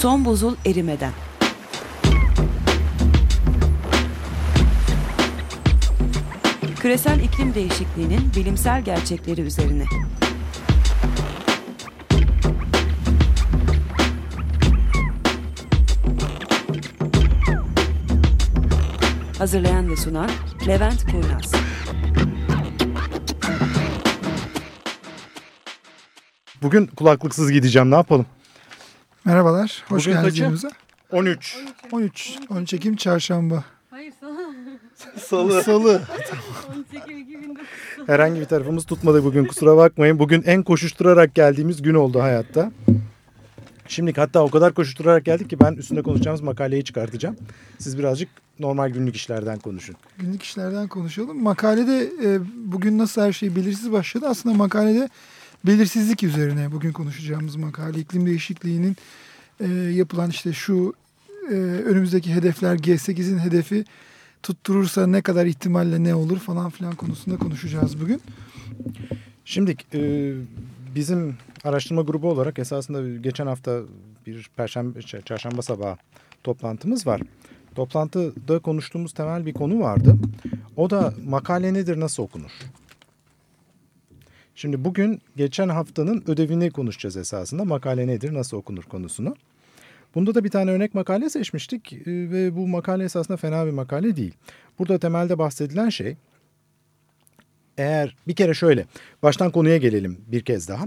Son buzul erimeden. Küresel iklim değişikliğinin bilimsel gerçekleri üzerine. Hazırlayan ve sunan Levent Kurnaz. Bugün kulaklıksız gideceğim ne yapalım? Merhabalar, hoş Bugün geldiniz yanımıza. 13. 13, 13 Ekim Çarşamba. Hayır. Salı. Salı. 18 2009. Herhangi bir tarafımız tutmadı bugün kusura bakmayın. Bugün en koşuşturarak geldiğimiz gün oldu hayatta. Şimdi hatta o kadar koşuşturarak geldik ki ben üstünde konuşacağımız makaleyi çıkartacağım. Siz birazcık normal günlük işlerden konuşun. Günlük işlerden konuşalım. Makalede e, bugün nasıl her şey belirsiz başladı. Aslında makalede belirsizlik üzerine bugün konuşacağımız makale. iklim değişikliğinin e, yapılan işte şu e, önümüzdeki hedefler G8'in hedefi tutturursa ne kadar ihtimalle ne olur falan filan konusunda konuşacağız bugün. Şimdi e, bizim araştırma grubu olarak esasında geçen hafta bir perşembe çarşamba sabahı toplantımız var. Toplantıda konuştuğumuz temel bir konu vardı. O da makale nedir, nasıl okunur? Şimdi bugün geçen haftanın ödevini konuşacağız esasında. Makale nedir, nasıl okunur konusunu. Bunda da bir tane örnek makale seçmiştik e, ve bu makale esasında fena bir makale değil. Burada temelde bahsedilen şey eğer bir kere şöyle baştan konuya gelelim bir kez daha.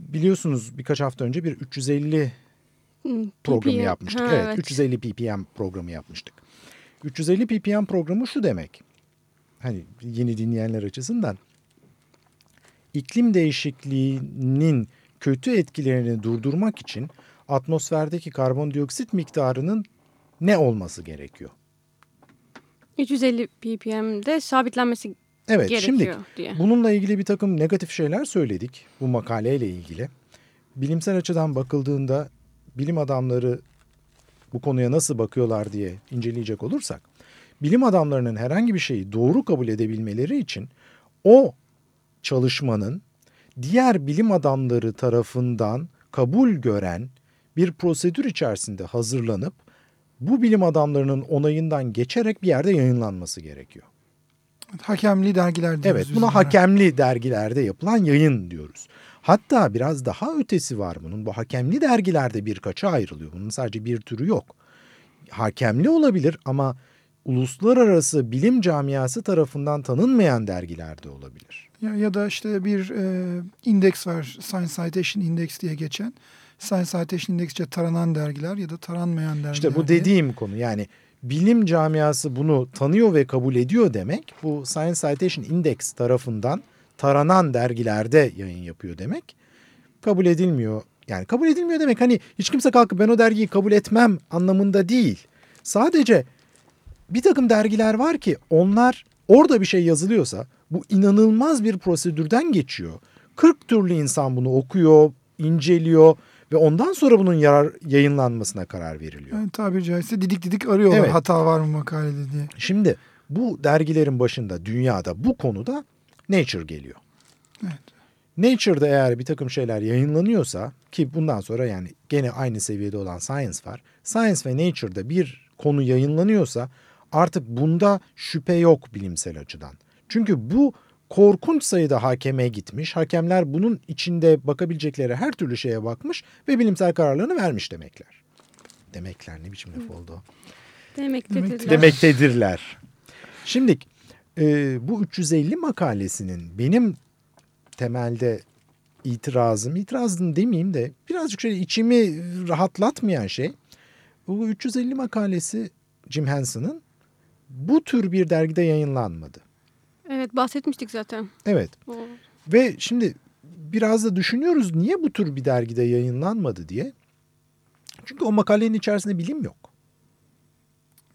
Biliyorsunuz birkaç hafta önce bir 350 programı PPM. yapmıştık. Ha, evet, evet. 350 ppm programı yapmıştık. 350 ppm programı şu demek. Hani yeni dinleyenler açısından iklim değişikliğinin kötü etkilerini durdurmak için atmosferdeki karbondioksit miktarının ne olması gerekiyor? 350 ppm'de sabitlenmesi Evet gerekiyor şimdi diye. bununla ilgili bir takım negatif şeyler söyledik bu makaleyle ilgili. Bilimsel açıdan bakıldığında bilim adamları bu konuya nasıl bakıyorlar diye inceleyecek olursak bilim adamlarının herhangi bir şeyi doğru kabul edebilmeleri için o çalışmanın diğer bilim adamları tarafından kabul gören bir prosedür içerisinde hazırlanıp bu bilim adamlarının onayından geçerek bir yerde yayınlanması gerekiyor. Hakemli dergiler diyoruz. Evet buna bunlara. hakemli dergilerde yapılan yayın diyoruz. Hatta biraz daha ötesi var bunun. Bu hakemli dergilerde birkaça ayrılıyor. Bunun sadece bir türü yok. Hakemli olabilir ama uluslararası bilim camiası tarafından tanınmayan dergilerde olabilir. Ya, ya da işte bir e, indeks var. Science Citation Index diye geçen. Science Citation Index'e taranan dergiler ya da taranmayan dergiler İşte bu diye. dediğim konu yani bilim camiası bunu tanıyor ve kabul ediyor demek. Bu Science Citation Index tarafından taranan dergilerde yayın yapıyor demek. Kabul edilmiyor. Yani kabul edilmiyor demek hani hiç kimse kalkıp ben o dergiyi kabul etmem anlamında değil. Sadece bir takım dergiler var ki onlar orada bir şey yazılıyorsa bu inanılmaz bir prosedürden geçiyor. 40 türlü insan bunu okuyor, inceliyor ve ondan sonra bunun yarar, yayınlanmasına karar veriliyor. Yani tabiri caizse didik didik arıyorlar Evet. hata var mı makalede diye. Şimdi bu dergilerin başında dünyada bu konuda Nature geliyor. Evet. Nature'da eğer bir takım şeyler yayınlanıyorsa ki bundan sonra yani gene aynı seviyede olan Science var. Science ve Nature'da bir konu yayınlanıyorsa artık bunda şüphe yok bilimsel açıdan. Çünkü bu korkunç sayıda hakeme gitmiş. Hakemler bunun içinde bakabilecekleri her türlü şeye bakmış ve bilimsel kararlarını vermiş demekler. Demekler ne biçim laf oldu? Demektedirler. Demek- demektedirler. Şimdi e, bu 350 makalesinin benim temelde itirazım, itirazım demeyeyim de birazcık şöyle içimi rahatlatmayan şey bu 350 makalesi Jim Henson'ın bu tür bir dergide yayınlanmadı. Evet bahsetmiştik zaten. Evet O- ve şimdi biraz da düşünüyoruz niye bu tür bir dergide yayınlanmadı diye. Çünkü o makalenin içerisinde bilim yok.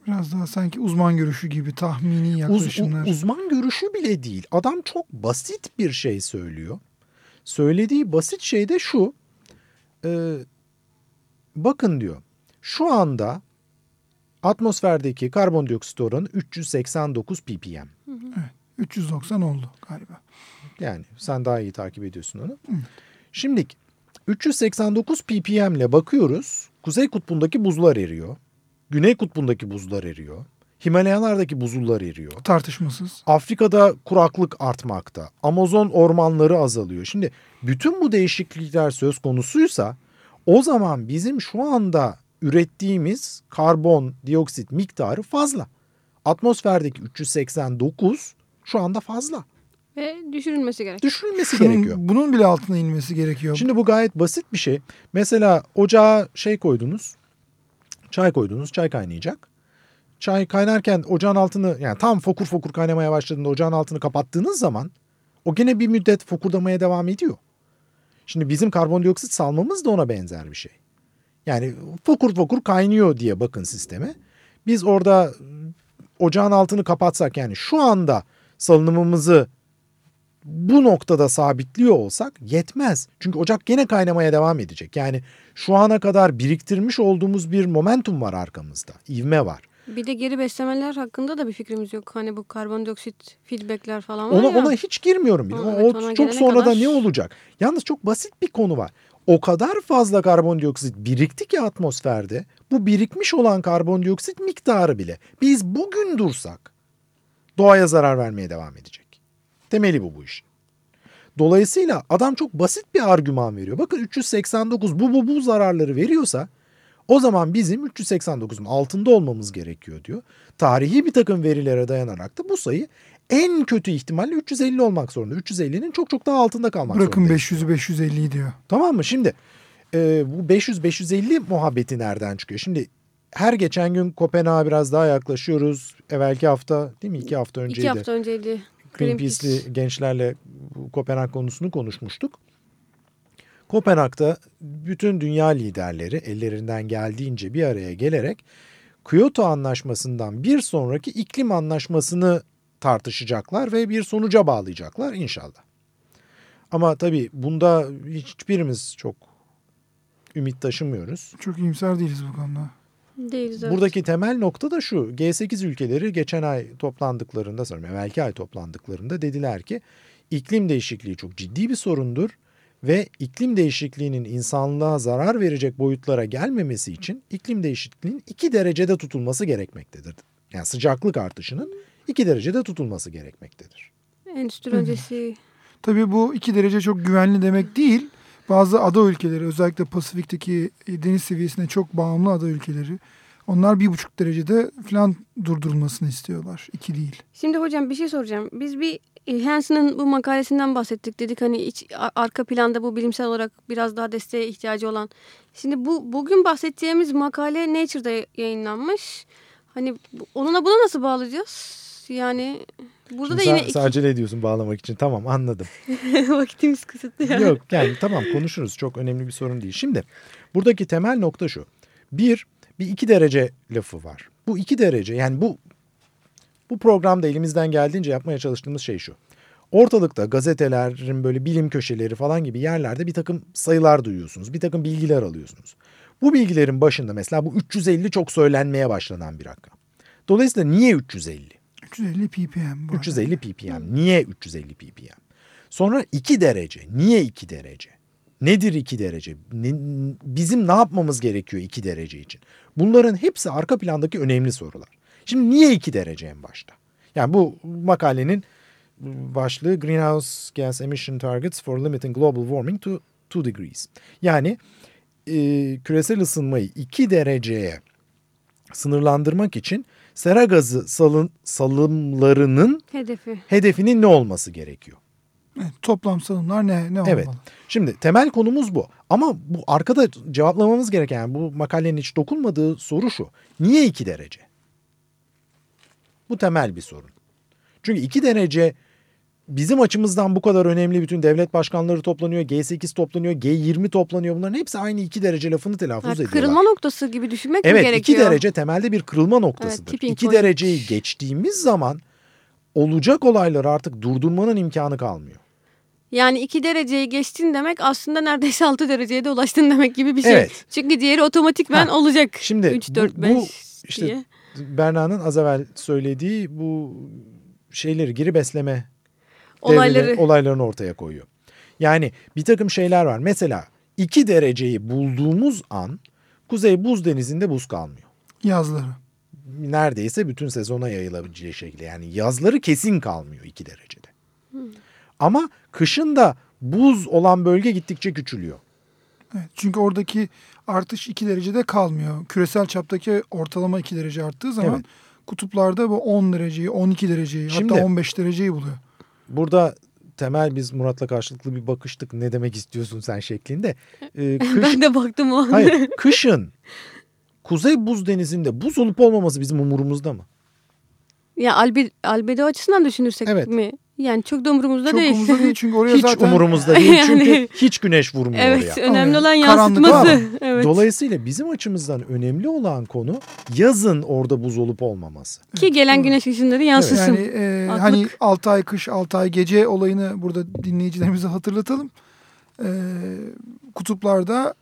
Biraz daha sanki uzman görüşü gibi tahmini Uz- yaklaşımlar. u- uzman görüşü bile değil. Adam çok basit bir şey söylüyor. Söylediği basit şey de şu. e, bakın diyor. Şu anda atmosferdeki karbondioksit oranı 389 ppm. 390 oldu galiba. Yani sen daha iyi takip ediyorsun onu. Şimdi 389 ppm ile bakıyoruz. Kuzey kutbundaki buzlar eriyor. Güney kutbundaki buzlar eriyor. Himalayalardaki buzullar eriyor. Tartışmasız. Afrika'da kuraklık artmakta. Amazon ormanları azalıyor. Şimdi bütün bu değişiklikler söz konusuysa o zaman bizim şu anda ürettiğimiz karbon dioksit miktarı fazla. Atmosferdeki 389 şu anda fazla. Ve düşürülmesi gerek. Düşürülmesi Şunun- gerekiyor. Bunun bile altına inmesi gerekiyor. Şimdi bu gayet basit bir şey. Mesela ocağa şey koydunuz. Çay koydunuz. Çay kaynayacak. Çay kaynarken ocağın altını yani tam fokur fokur kaynamaya başladığında ocağın altını kapattığınız zaman o gene bir müddet fokurdamaya devam ediyor. Şimdi bizim karbondioksit salmamız da ona benzer bir şey. Yani fokur fokur kaynıyor diye bakın sisteme. Biz orada ocağın altını kapatsak yani şu anda salınımımızı bu noktada sabitliyor olsak yetmez. Çünkü ocak gene kaynamaya devam edecek. Yani şu ana kadar biriktirmiş olduğumuz bir momentum var arkamızda. İvme var. Bir de geri beslemeler hakkında da bir fikrimiz yok. Hani bu karbondioksit feedbackler falan var Ona, ya. ona hiç girmiyorum bile. Ha, O- evet, o çok sonra da kadar- ne olacak? Yalnız çok basit bir konu var. O kadar fazla karbondioksit birikti ki atmosferde bu birikmiş olan karbondioksit miktarı bile biz bugün dursak doğaya zarar vermeye devam edecek. Temeli bu bu iş. Dolayısıyla adam çok basit bir argüman veriyor. Bakın 389 bu bu bu zararları veriyorsa o zaman bizim 389'un altında olmamız gerekiyor diyor. Tarihi bir takım verilere dayanarak da bu sayı en kötü ihtimalle 350 olmak zorunda. 350'nin çok çok daha altında kalmak Bırakın zorunda. 500'ü 550'yi diyor. Tamam mı? Şimdi e, bu 500-550 muhabbeti nereden çıkıyor? Şimdi her geçen gün Kopenhag'a biraz daha yaklaşıyoruz. Evvelki hafta değil mi? İki hafta önceydi. İki hafta önceydi. Greenpeace'li gençlerle bu Kopenhag konusunu konuşmuştuk. Kopenhag'da bütün dünya liderleri ellerinden geldiğince bir araya gelerek Kyoto Anlaşması'ndan bir sonraki iklim anlaşmasını tartışacaklar ve bir sonuca bağlayacaklar inşallah. Ama tabii bunda hiçbirimiz çok ümit taşımıyoruz. Çok iyimser değiliz bu konuda. Değiliz evet. Buradaki temel nokta da şu. G8 ülkeleri geçen ay toplandıklarında sanırım evvelki ay toplandıklarında dediler ki iklim değişikliği çok ciddi bir sorundur ve iklim değişikliğinin insanlığa zarar verecek boyutlara gelmemesi için iklim değişikliğinin 2 derecede tutulması gerekmektedir. Yani sıcaklık artışının 2 derecede tutulması gerekmektedir. Endüstri öncesi Tabii bu 2 derece çok güvenli demek değil. Bazı ada ülkeleri özellikle Pasifik'teki deniz seviyesine çok bağımlı ada ülkeleri onlar 1,5 derecede falan durdurulmasını istiyorlar. 2 değil. Şimdi hocam bir şey soracağım. Biz bir e, Hansen'ın bu makalesinden bahsettik. Dedik hani iç, arka planda bu bilimsel olarak biraz daha desteğe ihtiyacı olan. Şimdi bu bugün bahsedeceğimiz makale Nature'da yayınlanmış. Hani onunla buna nasıl bağlayacağız? Yani burada da Şimdi yine sen, acele ediyorsun bağlamak için tamam anladım. vakitimiz kısıtlı yani. Yok yani tamam konuşuruz çok önemli bir sorun değil. Şimdi buradaki temel nokta şu. Bir, bir iki derece lafı var. Bu iki derece yani bu bu programda elimizden geldiğince yapmaya çalıştığımız şey şu. Ortalıkta gazetelerin böyle bilim köşeleri falan gibi yerlerde bir takım sayılar duyuyorsunuz. Bir takım bilgiler alıyorsunuz. Bu bilgilerin başında mesela bu 350 çok söylenmeye başlanan bir rakam. Dolayısıyla niye 350? 350 ppm bu. arada. 350 ppm. Niye 350 ppm? Sonra 2 derece. Niye 2 derece? Nedir 2 derece? Ne- bizim ne yapmamız gerekiyor 2 derece için? Bunların hepsi arka plandaki önemli sorular. Şimdi niye 2 derece en başta? Yani bu makalenin başlığı Greenhouse Gas Emission Targets for Limiting Global Warming to 2 Degrees. Yani e, küresel ısınmayı 2 dereceye sınırlandırmak için sera gazı salın, salımlarının Hedefi. hedefinin ne olması gerekiyor? Evet, toplam salımlar ne, ne Evet. olmalı? Şimdi temel konumuz bu. Ama bu arkada cevaplamamız gereken yani bu makalenin hiç dokunmadığı soru şu. Niye 2 derece? Bu temel bir sorun. Çünkü 2 derece bizim açımızdan bu kadar önemli bütün devlet başkanları toplanıyor, G8 toplanıyor, G20 toplanıyor. Bunların hepsi aynı 2 derece lafını telaffuz Ha, ediyorlar. kırılma noktası gibi düşünmek mi Evet 2 gerekiyor? derece temelde bir kırılma noktasıdır. 2 point. dereceyi geçtiğimiz zaman olacak olayları artık durdurmanın imkanı kalmıyor. Yani 2 dereceyi geçtin demek aslında neredeyse 6 dereceye de ulaştın demek gibi bir şey. Evet. Çünkü diğeri otomatikmen Ha, olacak. şimdi 3, bu- 4, bu 5 işte diye. Berna'nın az evvel söylediği bu şeyleri geri besleme Olayları. olaylarını ortaya koyuyor. Yani bir takım şeyler var. Mesela 2 dereceyi bulduğumuz an Kuzey Buz Denizi'nde buz kalmıyor. Yazları. Neredeyse bütün sezona yayılabileceği şekilde. Yani yazları kesin kalmıyor 2 derecede. Ama kışın da buz olan bölge gittikçe küçülüyor. Evet, çünkü oradaki artış 2 derecede kalmıyor. Küresel çaptaki ortalama 2 derece arttığı zaman Evet. kutuplarda bu 10 dereceyi, 12 dereceyi Şimdi- hatta 15 dereceyi buluyor. Burada temel biz Murat'la karşılıklı bir bakıştık. Ne demek istiyorsun sen şeklinde. Ee, kış, Ben de baktım o. hayır, kışın Kuzey Buz Denizi'nde buz olup olmaması bizim umurumuzda mı? Ya albe, albedo açısından düşünürsek Evet. mi? Yani çok da umurumuzda Çok değil. umurumda değil çünkü oraya Hiç zaten umurumuzda değil çünkü Yani- hiç güneş vurmuyor Evet, oraya. önemli Ama olan yansıtması. Evet. Dolayısıyla bizim açımızdan önemli olan konu yazın orada buz olup olmaması. Ki gelen güneş ışınları yansısın. yani e, hani 6 ay kış 6 ay gece olayını burada dinleyicilerimize hatırlatalım. E, kutuplarda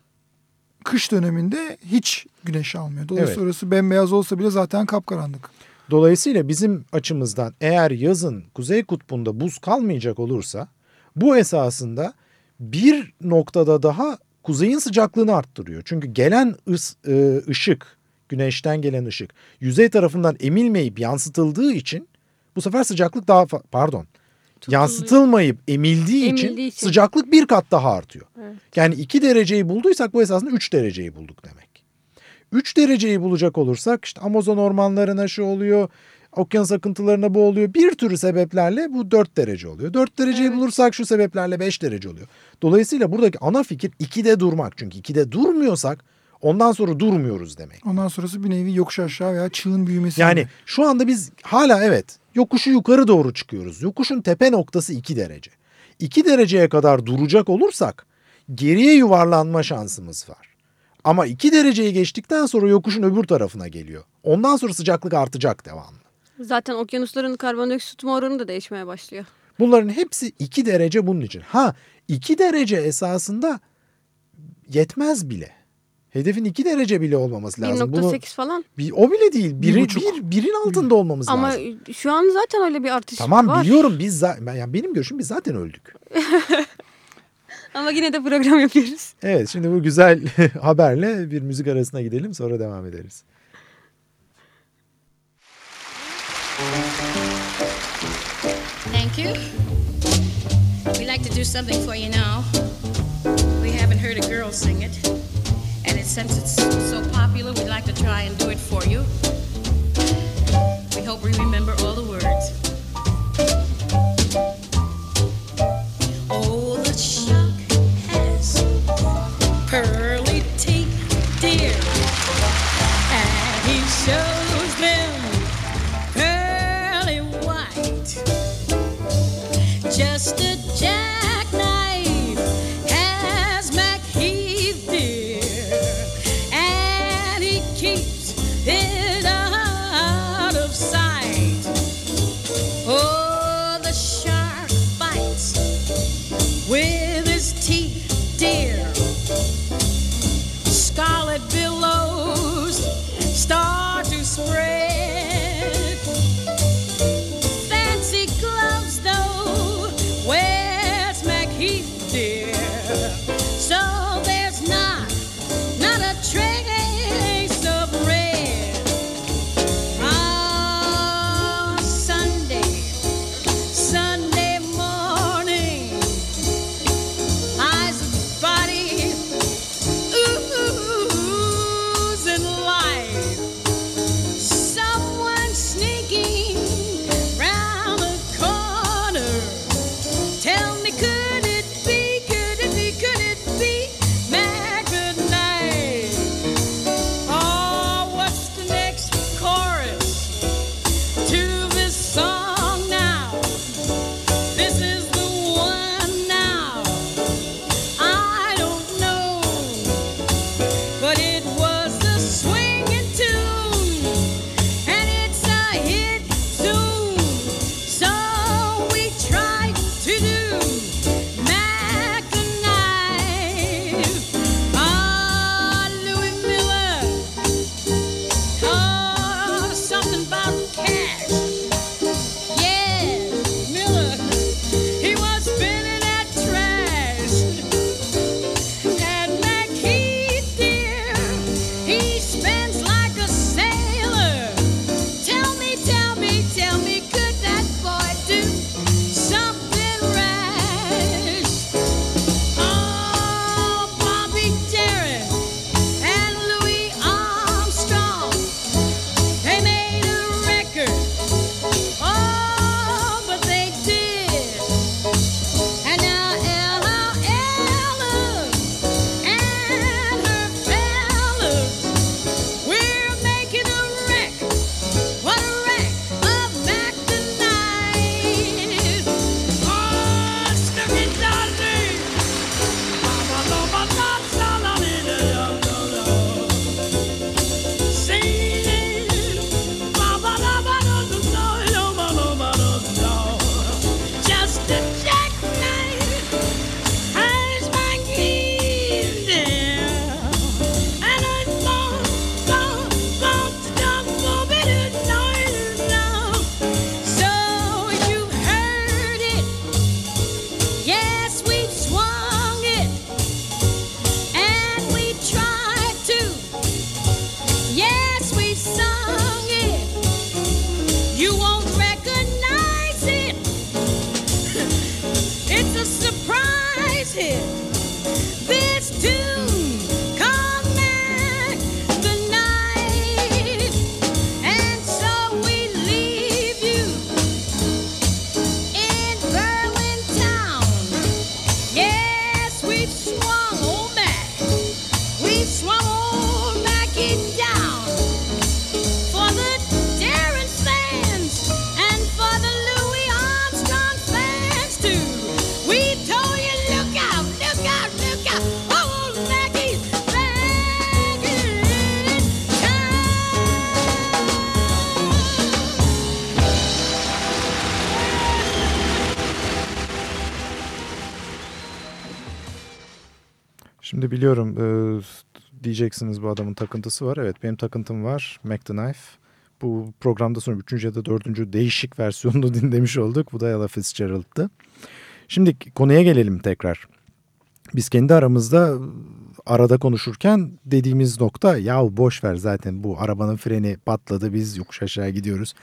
kış döneminde hiç güneş almıyor. Dolayısıyla Evet. orası bembeyaz olsa bile zaten kapkaranlık. Dolayısıyla bizim açımızdan eğer yazın Kuzey Kutbu'nda buz kalmayacak olursa bu esasında bir noktada daha kuzeyin sıcaklığını arttırıyor. Çünkü gelen ıs, e, ışık, güneşten gelen ışık yüzey tarafından emilmeyip yansıtıldığı için bu sefer sıcaklık daha pardon yansıtılmayıp emildiği, için, Emildiği için. sıcaklık bir kat daha artıyor. Evet. Yani 2 dereceyi bulduysak bu esasında 3 dereceyi bulduk demek. 3 dereceyi bulacak olursak işte Amazon ormanlarına şu oluyor, okyanus akıntılarına bu oluyor. Bir türlü sebeplerle bu 4 derece oluyor. 4 dereceyi Evet. bulursak şu sebeplerle 5 derece oluyor. Dolayısıyla buradaki ana fikir 2'de durmak. Çünkü 2'de durmuyorsak ondan sonra durmuyoruz demek. Ondan sonrası bir nevi yokuş aşağı veya çığın büyümesi. Yani gibi. şu anda biz hala evet yokuşu yukarı doğru çıkıyoruz. Yokuşun tepe noktası 2 derece. 2 dereceye kadar duracak olursak geriye yuvarlanma şansımız var. Ama 2 dereceyi geçtikten sonra yokuşun öbür tarafına geliyor. Ondan sonra sıcaklık artacak devamlı. Zaten okyanusların karbondioksit tutma oranı da değişmeye başlıyor. Bunların hepsi 2 derece bunun için. Ha 2 derece esasında yetmez bile. Hedefin 2 derece bile olmaması lazım. 1.8 Bunu, falan. bir, o bile değil. Biri, bir, birin altında olmamız Ama lazım. şu an zaten öyle bir artış Tamam var. biliyorum biz yani benim görüşüm biz zaten öldük. Ama yine de program yapıyoruz. Evet şimdi bu güzel haberle bir müzik arasına gidelim sonra devam ederiz. Thank you. We like to do something for you now. We haven't heard a girl sing it. And it, since it's so popular, we'd like to try and do it for you. We hope we remember all the words. Biliyorum e, diyeceksiniz bu adamın takıntısı var. Evet benim takıntım var. Mac the Knife. Bu programda sonra üçüncü ya da dördüncü değişik versiyonunu dinlemiş olduk. Bu da Ella Fitzgerald'tı. Şimdi konuya gelelim tekrar. Biz kendi aramızda arada konuşurken dediğimiz nokta ya boş ver zaten bu arabanın freni patladı biz yokuş aşağı gidiyoruz.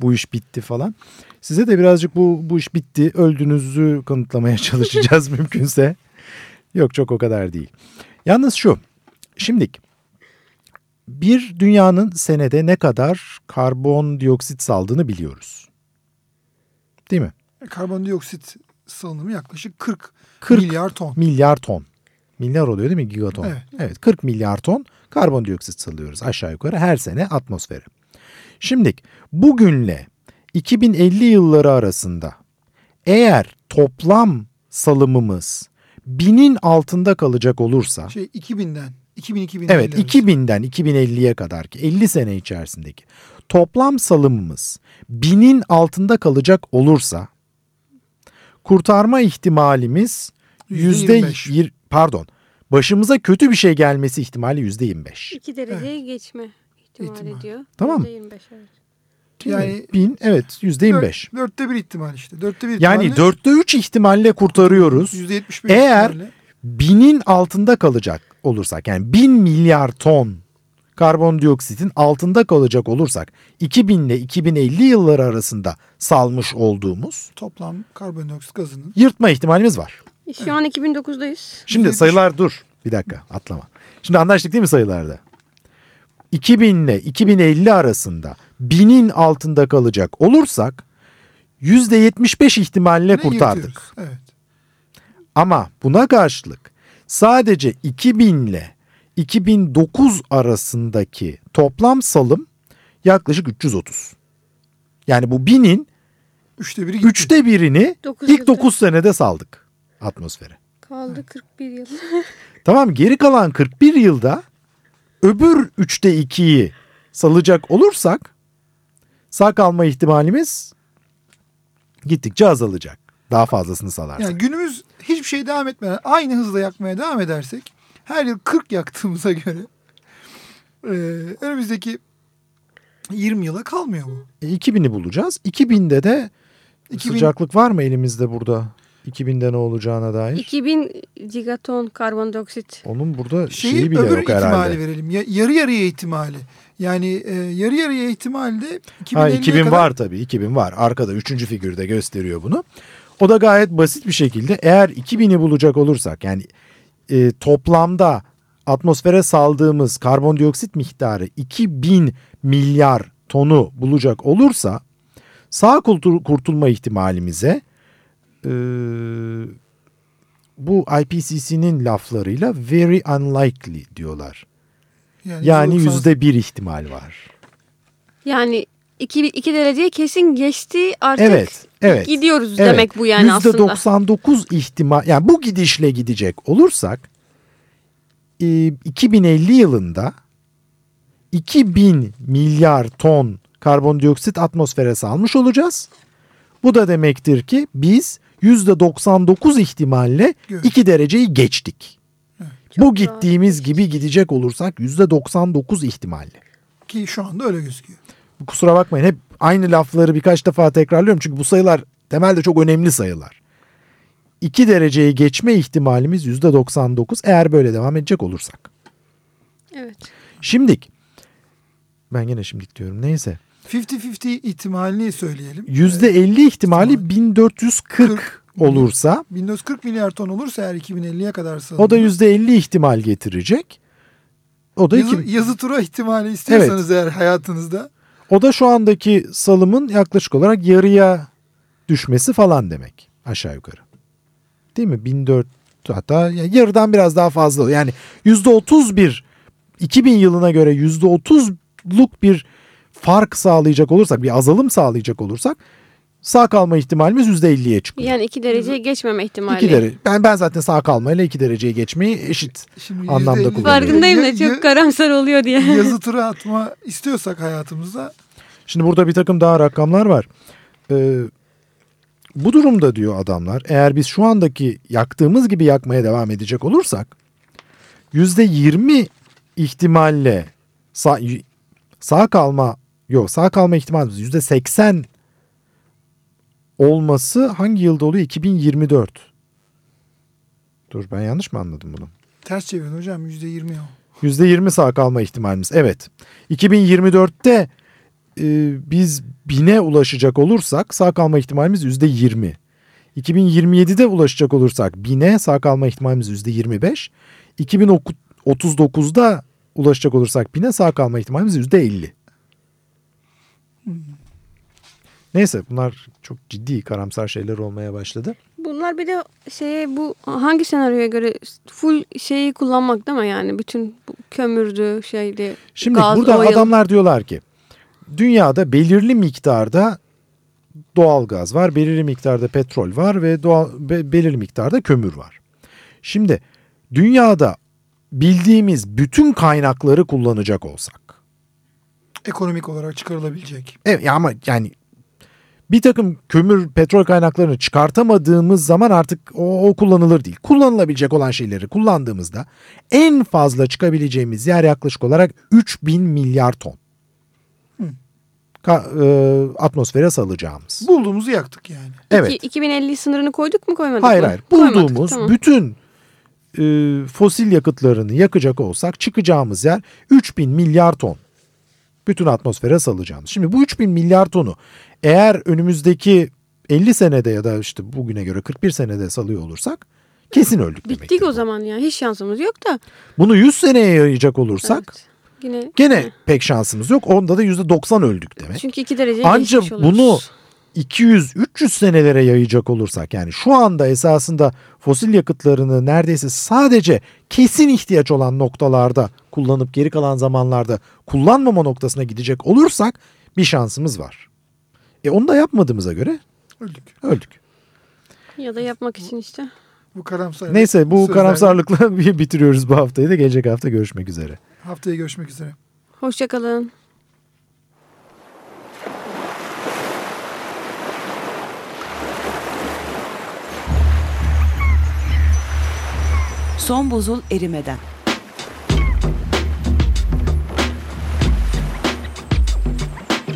Bu iş bitti falan. Size de birazcık bu, bu iş bitti öldüğünüzü kanıtlamaya çalışacağız mümkünse. Yok çok o kadar değil. Yalnız şu şimdilik bir dünyanın senede ne kadar karbondioksit saldığını biliyoruz. Değil mi? Karbondioksit salınımı yaklaşık 40, 40 milyar ton. milyar ton. Milyar oluyor değil mi gigaton? Evet. evet 40 milyar ton karbondioksit salıyoruz aşağı yukarı her sene atmosfere. Şimdi bugünle 2050 yılları arasında eğer toplam salımımız binin altında kalacak olursa Şey 2000'den 2000 2050 Evet arası. 2000'den 2050'ye kadar ki 50 sene içerisindeki toplam salımımız binin altında kalacak olursa kurtarma ihtimalimiz yüzde 25. yir- pardon başımıza kötü bir şey gelmesi ihtimali yüzde 25. 2 dereceyi geçme ihtimali İhtimal. diyor. Tamam mı? %25 evet. Yani Bin evet yüzde 25. dört- dörtte bir ihtimal işte. Dörtte bir Yani ihtimalle dörtte üç ihtimalle kurtarıyoruz. %75 Eğer- ihtimalle binin altında kalacak olursak yani bin milyar ton karbondioksitin altında kalacak olursak 2000 ile 2050 yılları arasında salmış olduğumuz toplam karbondioksit gazının yırtma ihtimalimiz var. Şu an 2009'dayız. Şimdi Yüzde sayılar dur bir dakika atlama. Şimdi anlaştık değil mi sayılarda? 2000 ile 2050 arasında binin altında kalacak olursak %75 ihtimalle ne kurtardık. Evet. Ama buna karşılık sadece 2000 ile 2009 arasındaki toplam salım yaklaşık 330. Yani bu binin Üçte biri gitti. üçte birini Dokuz ilk yılda. 9 senede saldık atmosfere. Kaldı 41 yıl. Tamam geri kalan 41 yılda öbür üçte ikiyi salacak olursak sağ kalma ihtimalimiz gittikçe azalacak. Daha fazlasını salarsak. Yani günümüz hiçbir şey devam etmeden aynı hızla yakmaya devam edersek her yıl 40 yaktığımıza göre e, önümüzdeki 20 yıla kalmıyor bu. E, 2000'i bulacağız. 2000'de de 2000 sıcaklık var mı elimizde burada? 2000'de ne olacağına dair. 2000 gigaton karbondioksit. Onun burada Şeyi şeyi bile öbür yok ihtimali herhalde. verelim. Ya, yarı yarıya ihtimali. Yani e, yarı yarıya ihtimalde 2050'ye Ha 2000 kadar var tabii 2000 var. Arkada üçüncü figürde gösteriyor bunu. O da gayet basit bir şekilde eğer 2000'i bulacak olursak yani e, toplamda atmosfere saldığımız karbondioksit miktarı 2000 milyar tonu bulacak olursa sağ kurtul- kurtulma ihtimalimize e, bu IPCC'nin laflarıyla very unlikely diyorlar. Yani %98 yüzde bir ihtimal var. Yani 2, 2 dereceye kesin geçti artık Evet, evet. gidiyoruz Evet, demek bu yani aslında. %99 ihtimal yani bu gidişle gidecek olursak e, 2050 yılında 2000 milyar ton karbondioksit atmosfere salmış olacağız. Bu da demektir ki biz %99 ihtimalle Evet. 2 dereceyi geçtik. Bu gittiğimiz gibi gidecek olursak %99 ihtimalle. Ki şu anda öyle gözüküyor. Kusura bakmayın hep aynı lafları birkaç defa tekrarlıyorum. Çünkü bu sayılar temelde çok önemli sayılar. 2 dereceyi geçme ihtimalimiz %99 eğer böyle devam edecek olursak. Evet. Şimdik ben gene şimdik diyorum neyse. 50-50 ihtimalini söyleyelim. %50 ihtimali ihtimal. 1440 Kırk. olursa 1940 milyar ton olursa eğer 2050'ye kadar salınır. o da %50 ihtimal getirecek. O da yazı, iki, yazı tura ihtimali istiyorsanız eğer hayatınızda o da şu andaki salımın yaklaşık olarak yarıya düşmesi falan demek aşağı yukarı. Değil mi? 1400 hatta ya yarıdan biraz daha fazla. Yani %31 2000 yılına göre %30'luk bir fark sağlayacak olursak, bir azalım sağlayacak olursak sağ kalma ihtimalimiz %50'ye çıkıyor. Yani 2 dereceyi geçmeme ihtimali. 2 derece. Ben ben zaten sağ kalmayla 2 dereceyi geçmeyi eşit. şimdi Anlamda %50 kullanıyorum. Farkındayım da çok karamsar oluyor diye. yazı tura atma istiyorsak hayatımızda Şimdi burada bir takım daha rakamlar var. Ee, bu durumda diyor adamlar eğer biz şu andaki yaktığımız gibi yakmaya devam edecek olursak %20 ihtimalle sağ, sağ kalma yok sağ kalma ihtimalimiz %80 olması hangi yılda oluyor? 2024. Dur ben yanlış mı anladım bunu? Ters çevirin hocam yüzde yirmi o. %20 sağ kalma ihtimalimiz. Evet. 2024'te e, biz bine ulaşacak olursak sağ kalma ihtimalimiz %20. 2027'de ulaşacak olursak bine sağ kalma ihtimalimiz %25. 2039'da ulaşacak olursak bine sağ kalma ihtimalimiz %50. Neyse bunlar çok ciddi karamsar şeyler olmaya başladı. Bunlar bir de şeye bu hangi senaryoya göre full şeyi kullanmak değil mi yani bütün kömürdü şeydi Şimdi gaz, burada oil. adamlar diyorlar ki dünyada belirli miktarda doğal gaz var, belirli miktarda petrol var ve doğal, be- belirli miktarda kömür var. Şimdi dünyada bildiğimiz bütün kaynakları kullanacak olsak, Ekonomik olarak çıkarılabilecek. evet ya ama yani bir takım kömür, petrol kaynaklarını çıkartamadığımız zaman artık o, o kullanılır değil. Kullanılabilecek olan şeyleri kullandığımızda en fazla çıkabileceğimiz yer yaklaşık olarak 3000 milyar ton. Ka- e, atmosfere salacağımız. Bulduğumuzu yaktık yani. Evet. İki- 2050 sınırını koyduk mu koymadık Hayır mı? hayır. Koymadık, Bulduğumuz tamam. bütün e, fosil yakıtlarını yakacak olsak çıkacağımız yer 3000 milyar ton. Bütün atmosfere salacağımız. Şimdi bu 3000 milyar tonu eğer önümüzdeki 50 senede ya da işte bugüne göre 41 senede salıyor olursak kesin öldük Bittik demektir o bu. zaman ya hiç şansımız yok da. Bunu 100 seneye yayacak olursak Evet. Yine gene pek şansımız yok. Onda da %90 öldük demek. çünkü iki derece Ancak bunu 200-300 senelere yayacak olursak yani şu anda esasında fosil yakıtlarını neredeyse sadece kesin ihtiyaç olan noktalarda kullanıp geri kalan zamanlarda kullanmama noktasına gidecek olursak bir şansımız var. E onu da yapmadığımıza göre Öldük. öldük. ya da yapmak için işte. Bu karamsar. Neyse bu sözlerle karamsarlıkla bitiriyoruz bu haftayı da gelecek hafta görüşmek üzere. Haftaya görüşmek üzere. Hoşçakalın. Son buzul erimeden.